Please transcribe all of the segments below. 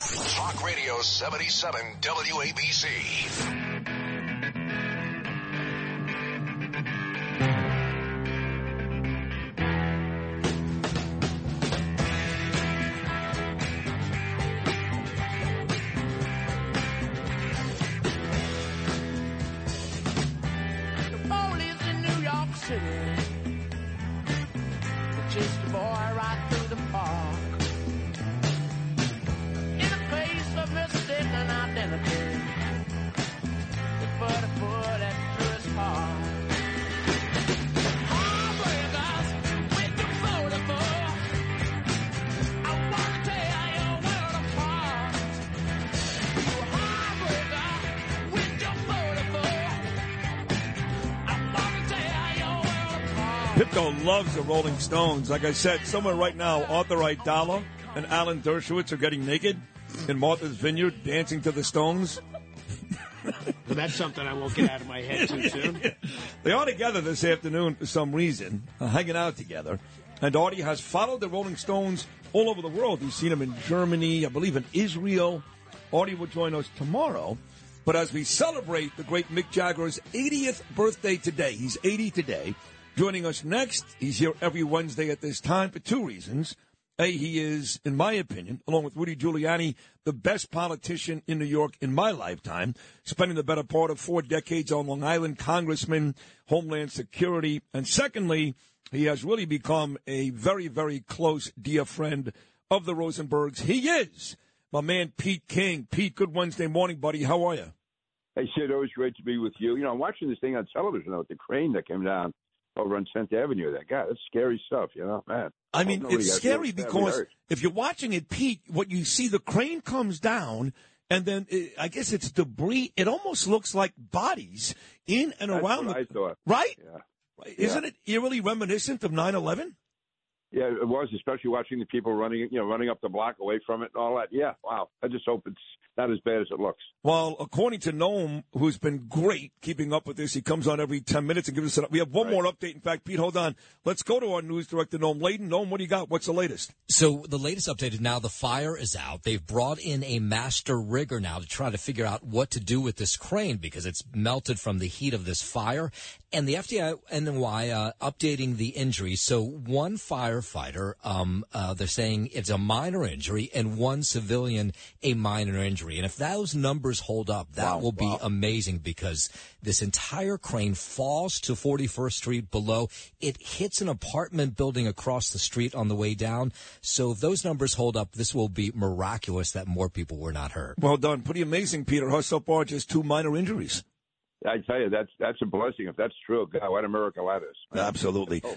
Talk Radio 77 WABC. The police in New York City chased a boy right Pipko loves the Rolling Stones. Like I said, somewhere right now, Arthur Aidala and Alan Dershowitz are getting naked in Martha's Vineyard, dancing to the Stones. Well, that's something I won't get out of my head too soon. They are together this afternoon for some reason, uh, hanging out together. And Artie has followed the Rolling Stones all over the world. He's seen them in Germany, I believe in Israel. Artie will join us tomorrow. But as we celebrate the great Mick Jagger's 80th birthday today, he's 80 today. Joining us next, he's here every Wednesday at this time for two reasons. A, he is, in my opinion, along with Rudy Giuliani, the best politician in New York in my lifetime, spending the better part of four decades on Long Island, congressman, Homeland Security. And secondly, he has really become a very, very close, dear friend of the Rosenbergs. He is my man, Pete King. Pete, good Wednesday morning, buddy. How are you? Hey, Sid, always great to be with you. You know, I'm watching this thing on television with the crane that came down over on 10th Avenue. That guy, that's scary stuff, you know, man. I mean, Nobody it's scary because if you're watching it, Pete, what you see, the crane comes down, and then uh I guess it's debris. It almost looks like bodies in and That's around the I thought. right. Yeah. Isn't it eerily reminiscent of 9/11? Yeah, it was, especially watching the people running, you know, running up the block away from it and all that. Yeah, wow. I just hope it's not as bad as it looks. Well, according to Noam, who's been great keeping up with this, he comes on every 10 minutes and gives us an update. We have one Right. more update. In fact, Pete, hold on. Let's go to our news director, Noam Laden. Noam, what do you got? What's the latest? So the latest update is now the fire is out. They've brought in a master rigger now to try to figure out what to do with this crane because it's melted from the heat of this fire. And the FDNY uh, updating the injuries. So one firefighter, um, uh, they're saying it's a minor injury, and one civilian a minor injury. And if those numbers hold up, that Wow, will be wow. amazing because this entire crane falls to 41st Street below. It hits an apartment building across the street on the way down. So if those numbers hold up, this will be miraculous that more people were not hurt. Well done. Pretty amazing, Peter. So far, just two minor injuries. I tell you, that's that's a blessing if that's true. God, what a miracle that is. Absolutely. Oh.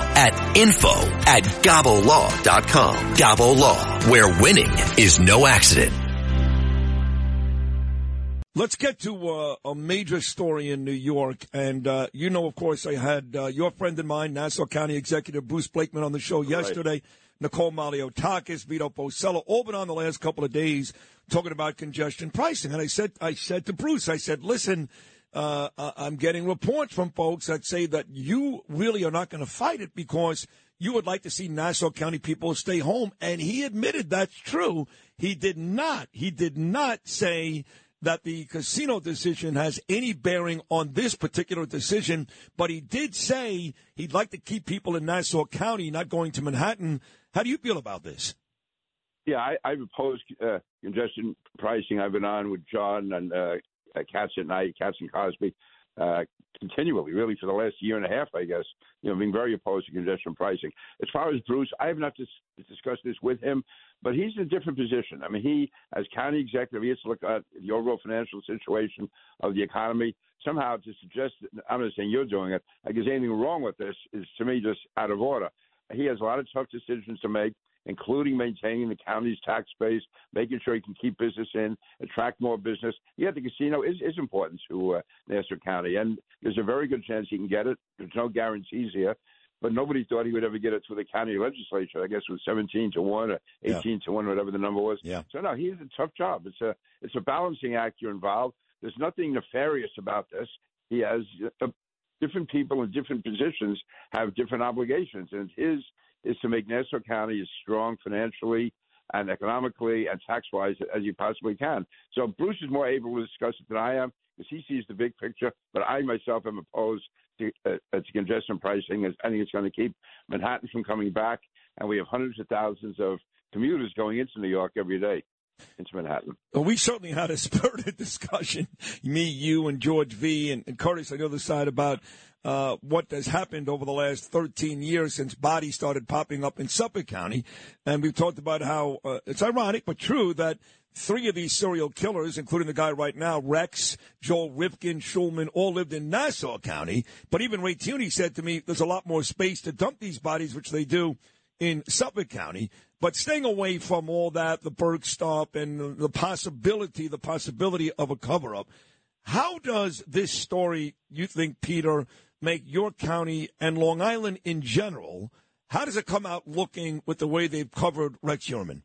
at info at gabolaw.com. Gabo Law, where winning is no accident. Let's get to uh, a major story in New York. And uh, you know, of course, I had uh, your friend of mine, Nassau County Executive Bruce Blakeman, on the show yesterday. Nicole Malliotakis, Vito Fossella, all been on the last couple of days talking about congestion pricing. And I said, I said to Bruce, I said, listen, uh, I- I'm getting reports from folks that say that you really are not going to fight it because you would like to see Nassau County people stay home. And he admitted that's true. He did not. He did not say that the casino decision has any bearing on this particular decision, but he did say he'd like to keep people in Nassau County, not going to Manhattan. How do you feel about this? Yeah, I, I've opposed uh, congestion pricing. I've been on with John and uh, uh, Cats at Night, Cats and Cosby, uh, continually, really for the last year and a half, I guess. You know, being very opposed to congestion pricing. As far as Bruce, I have not dis- discussed this with him, but he's in a different position. I mean, he, as county executive, he has to look at the overall financial situation of the economy. Somehow, to suggest, I'm not saying you're doing it, like there's anything wrong with this, is to me just out of order. He has a lot of tough decisions to make including maintaining the county's tax base, making sure he can keep business in, attract more business. Yeah, the casino is, is important to uh, Nassau County, and there's a very good chance he can get it. There's no guarantees here. But nobody thought he would ever get it through the county legislature. I guess it was 17 to one or 18 Yeah. to one, whatever the number was. Yeah. So no, he has a tough job. It's a it's a balancing act you're involved. There's nothing nefarious about this. He has uh, different people in different positions have different obligations, and his is to make Nassau County as strong financially and economically and tax wise as you possibly can. So Bruce is more able to discuss it than I am because he sees the big picture. But I myself am opposed to, uh, to congestion pricing. As I think it's going to keep Manhattan from coming back, and we have hundreds of thousands of commuters going into New York every day into Manhattan. Well, we certainly had a spirited discussion, me, you, and George V. and, and Curtis on the other side about uh, what has happened over the last 13 years since bodies started popping up in Suffolk County. And we've talked about how uh, it's ironic but true that three of these serial killers, including the guy right now, Rex, Joel Rifkin, Shulman, all lived in Nassau County. But even Ray Tierney said to me there's a lot more space to dump these bodies, which they do in Suffolk County, but staying away from all that, the Burke stop and the possibility, the possibility of a cover up. How does this story, you think, Peter, make your county and Long Island in general? How does it come out looking with the way they've covered Rex Heuermann?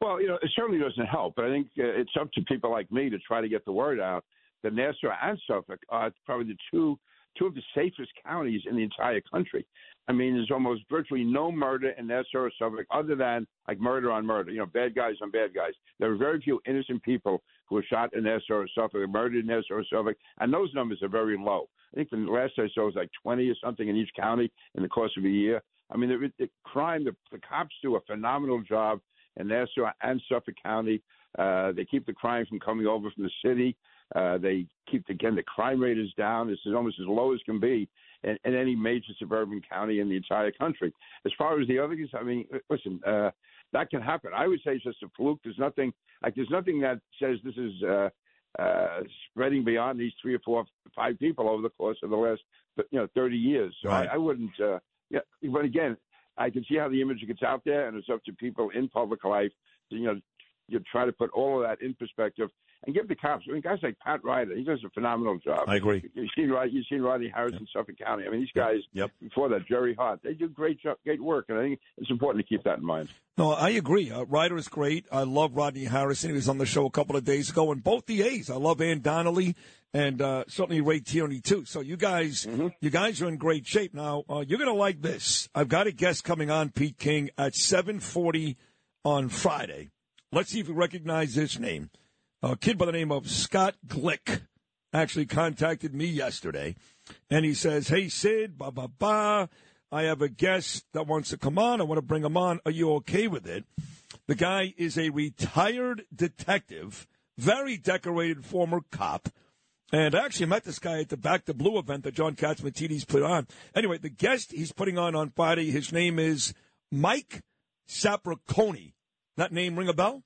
Well, you know, it certainly doesn't help, but I think uh, it's up to people like me to try to get the word out that Nassau and Suffolk are probably the two two of the safest counties in the entire country. I mean, there's almost virtually no murder in Nassau or Suffolk other than like murder on murder, you know, bad guys on bad guys. There are very few innocent people who were shot in Nassau or Suffolk or murdered in Nassau or Suffolk, and those numbers are very low. I think the last I saw was like 20 or something in each county in the course of a year. I mean, the, the crime, the, the cops do a phenomenal job in Nassau and Suffolk County. Uh, they keep the crime from coming over from the city. Uh, they keep again the crime rate is down. Is almost as low as can be in, in any major suburban county in the entire country. As far as the others, I mean, listen, uh, that can happen. I would say it's just a fluke. There's nothing like there's nothing that says this is uh, uh, spreading beyond these three or four, five people over the course of the last you know 30 years. So Right. I, I wouldn't. Uh, yeah, but again, I can see how the image gets out there, and it's up to people in public life to, you know, you try to put all of that in perspective and give the cops. I mean, guys like Pat Ryder, he does a phenomenal job. I agree. You've seen Rod- you've seen Rodney Harris in Suffolk County. I mean, these guys Yep. before that, Jerry Hart, they do great job, great work, and I think it's important to keep that in mind. No, I agree. Uh, Ryder is great. I love Rodney Harrison. He was on the show a couple of days ago, and both the A's. I love Anne Donnelly and uh, certainly Ray Tierney too. So you guys, you guys are in great shape. Now uh, you're going to like this. I've got a guest coming on, Pete King, at 7:40 on Friday. Let's see if you recognize this name. A kid by the name of Scott Glick actually contacted me yesterday, and he says, "Hey Sid, ba ba ba." I have a guest that wants to come on. I want to bring him on. Are you okay with it? The guy is a retired detective, very decorated former cop. And I actually met this guy at the Back to Blue event that John Catsimatidis put on. Anyway, the guest he's putting on on Friday, his name is Mike Sapraicone. That name ring a bell?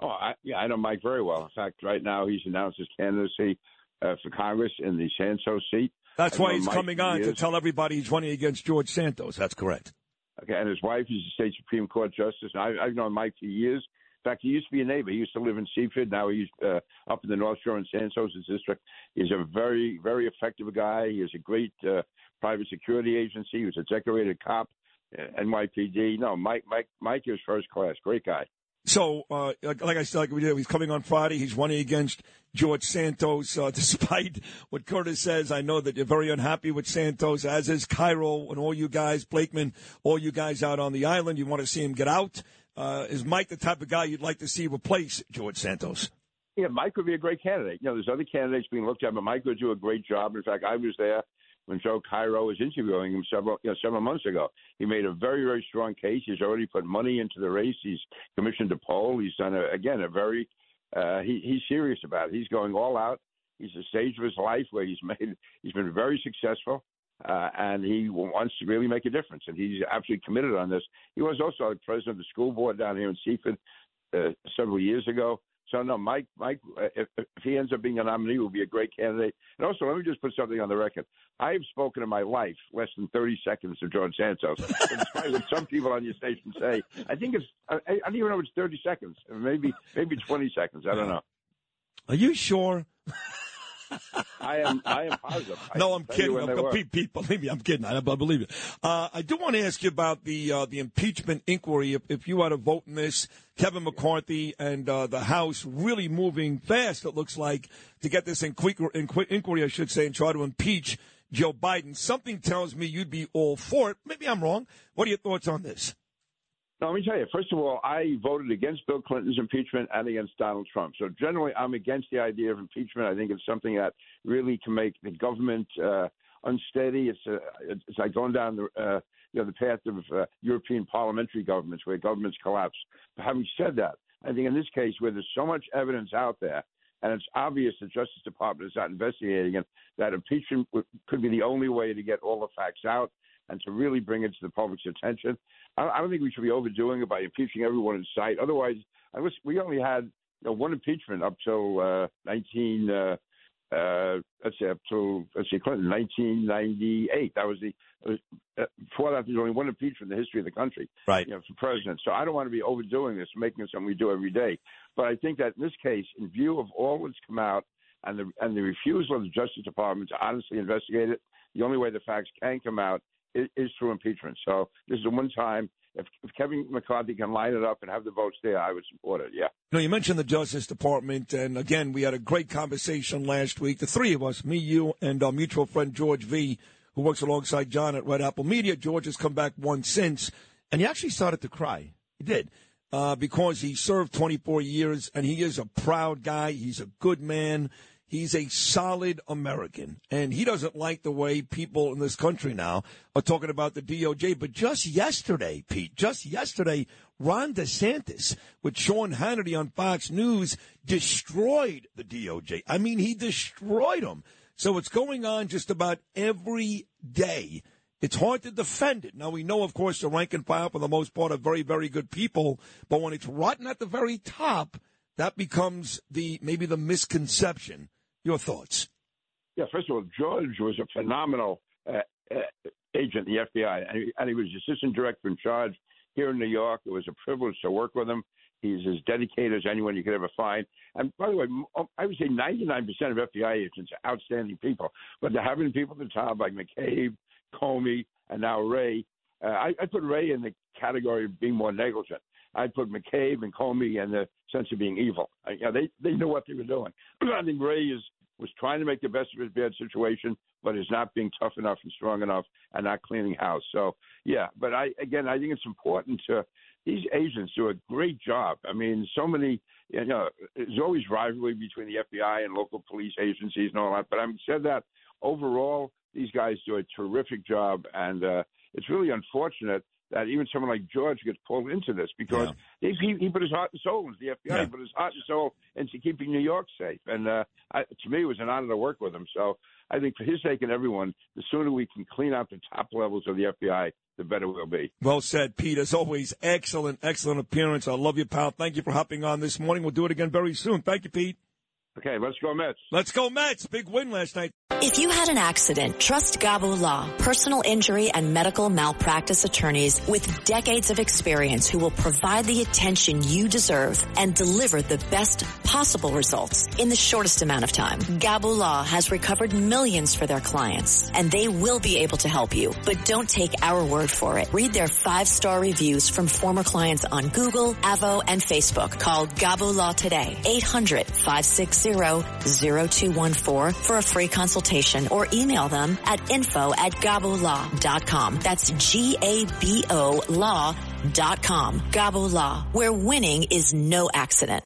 Oh, I, yeah, I know Mike very well. In fact, right now he's announced his candidacy uh, for Congress in the Santos seat. That's I why he's Mike coming on to tell everybody he's running against George Santos. That's correct. Okay, and his wife is a state Supreme Court justice. And I, I've known Mike for years. In fact, he used to be a neighbor. He used to live in Seaford. Now he's uh, up in the North Shore in Santos district. He's a very, very effective guy. He has a great uh, private security agency. He was a decorated cop, NYPD. No, Mike, Mike, Mike is first class. Great guy. So, uh, like, like I said, like we did, he's coming on Friday. He's running against George Santos. Uh, despite what Curtis says, I know that you're very unhappy with Santos, as is Cairo and all you guys, Blakeman, all you guys out on the island. You want to see him get out. Uh, is Mike the type of guy you'd like to see replace George Santos? Yeah, Mike would be a great candidate. You know, there's other candidates being looked at, but Mike would do a great job. In fact, I was there when Joe Cairo was interviewing him several you know, several months ago. He made a very very strong case. He's already put money into the race. He's commissioned a poll. He's done a, again a very uh, he, he's serious about it. He's going all out. He's a stage of his life where he's made he's been very successful. Uh, and he wants to really make a difference, and he's absolutely committed on this. He was also president of the school board down here in Seaford uh, several years ago. So no, Mike, Mike, uh, if, if he ends up being a nominee, will be a great candidate. And also, let me just put something on the record. I have spoken in my life less than 30 seconds to George Santos. despite what some people on your station say, I think it's I, I don't even know if it's 30 seconds, maybe maybe 20 seconds. I don't know. Are you sure? I am. I am positive. I no, I'm kidding. I'm, were. Pete, Pete, believe me, I'm kidding. I, I believe it. Uh, I do want to ask you about the uh, the impeachment inquiry. If, if you had to vote in this, Kevin McCarthy and uh, the House really moving fast. It looks like to get this inquiry, inquiry, I should say, and try to impeach Joe Biden. Something tells me you'd be all for it. Maybe I'm wrong. What are your thoughts on this? No, let me tell you. First of all, I voted against Bill Clinton's impeachment and against Donald Trump. So generally, I'm against the idea of impeachment. I think it's something that really can make the government uh, unsteady. It's uh, it's like going down the uh, you know the path of uh, European parliamentary governments where governments collapse. But having said that, I think in this case where there's so much evidence out there. And it's obvious the Justice Department is not investigating it. That impeachment could be the only way to get all the facts out and to really bring it to the public's attention. I, I don't think we should be overdoing it by impeaching everyone in sight. Otherwise, I wish we only had you know, one impeachment up till uh, 19. Uh, uh, let's say up till let's see, Clinton, 1998. That was the uh, before that. There's only one impeachment in the history of the country, Right. You know, for president. So I don't want to be overdoing this, making it something we do every day. But I think that in this case, in view of all that's come out and the and the refusal of the Justice Department to honestly investigate it, the only way the facts can come out is, through impeachment. So this is the one time. If, if Kevin McCarthy can line it up and have the votes there, I would support it. Yeah. You know, you mentioned the Justice Department, and again, we had a great conversation last week. The three of us, me, you, and our mutual friend George V, who works alongside John at Red Apple Media. George has come back once since, and he actually started to cry. He did. Uh, because he served 24 years, and he is a proud guy. He's a good man. He's a solid American, and he doesn't like the way people in this country now are talking about the DOJ. But just yesterday, Pete, just yesterday, Ron DeSantis with Sean Hannity on Fox News destroyed the DOJ. I mean, he destroyed them. So it's going on just about every day. It's hard to defend it. Now, we know, of course, the rank and file, for the most part, are very, very good people. But when it's rotten at the very top, that becomes the maybe the misconception. Your thoughts? Yeah, first of all, George was a phenomenal uh, uh, agent in the FBI, and he, and he was assistant director in charge here in New York. It was a privilege to work with him. He's as dedicated as anyone you could ever find. And by the way, um, I would say 99% of FBI agents are outstanding people. But they're having people at the top like McCabe, Comey, and now Wray. Uh, I, I put Wray in the category of being more negligent. I put McCabe and Comey in the sense of being evil. Uh, you know, they they knew what they were doing. I think Wray is was trying to make the best of his bad situation, but is not being tough enough and strong enough and not cleaning house. So yeah, but I again I think it's important to these agents do a great job. I mean, so many you know there's always rivalry between the FBI and local police agencies and all that. But having said that, overall these guys do a terrific job, and uh, it's really unfortunate that even someone like George gets pulled into this because he, he, he put his heart and soul into the FBI, Yeah. he put his heart and soul into keeping New York safe. And uh, I, to me, it was an honor to work with him. So I think for his sake and everyone, the sooner we can clean out the top levels of the FBI, the better we'll be. Well said, Pete. As always, excellent, excellent appearance. I love you, pal. Thank you for hopping on this morning. We'll do it again very soon. Thank you, Pete. Okay, let's go Mets. Let's go, Mets. Big win last night. If you had an accident, trust Gabo Law, personal injury and medical malpractice attorneys with decades of experience who will provide the attention you deserve and deliver the best possible results in the shortest amount of time. Gabo Law has recovered millions for their clients and they will be able to help you. But don't take our word for it. Read their five-star reviews from former clients on Google, Avvo, and Facebook. Call Gabo Law today, 800-560-0214 for a free consultation or email them at info at gabolaw.com. That's G-A-B-O law.com. Gabo Law, where winning is no accident.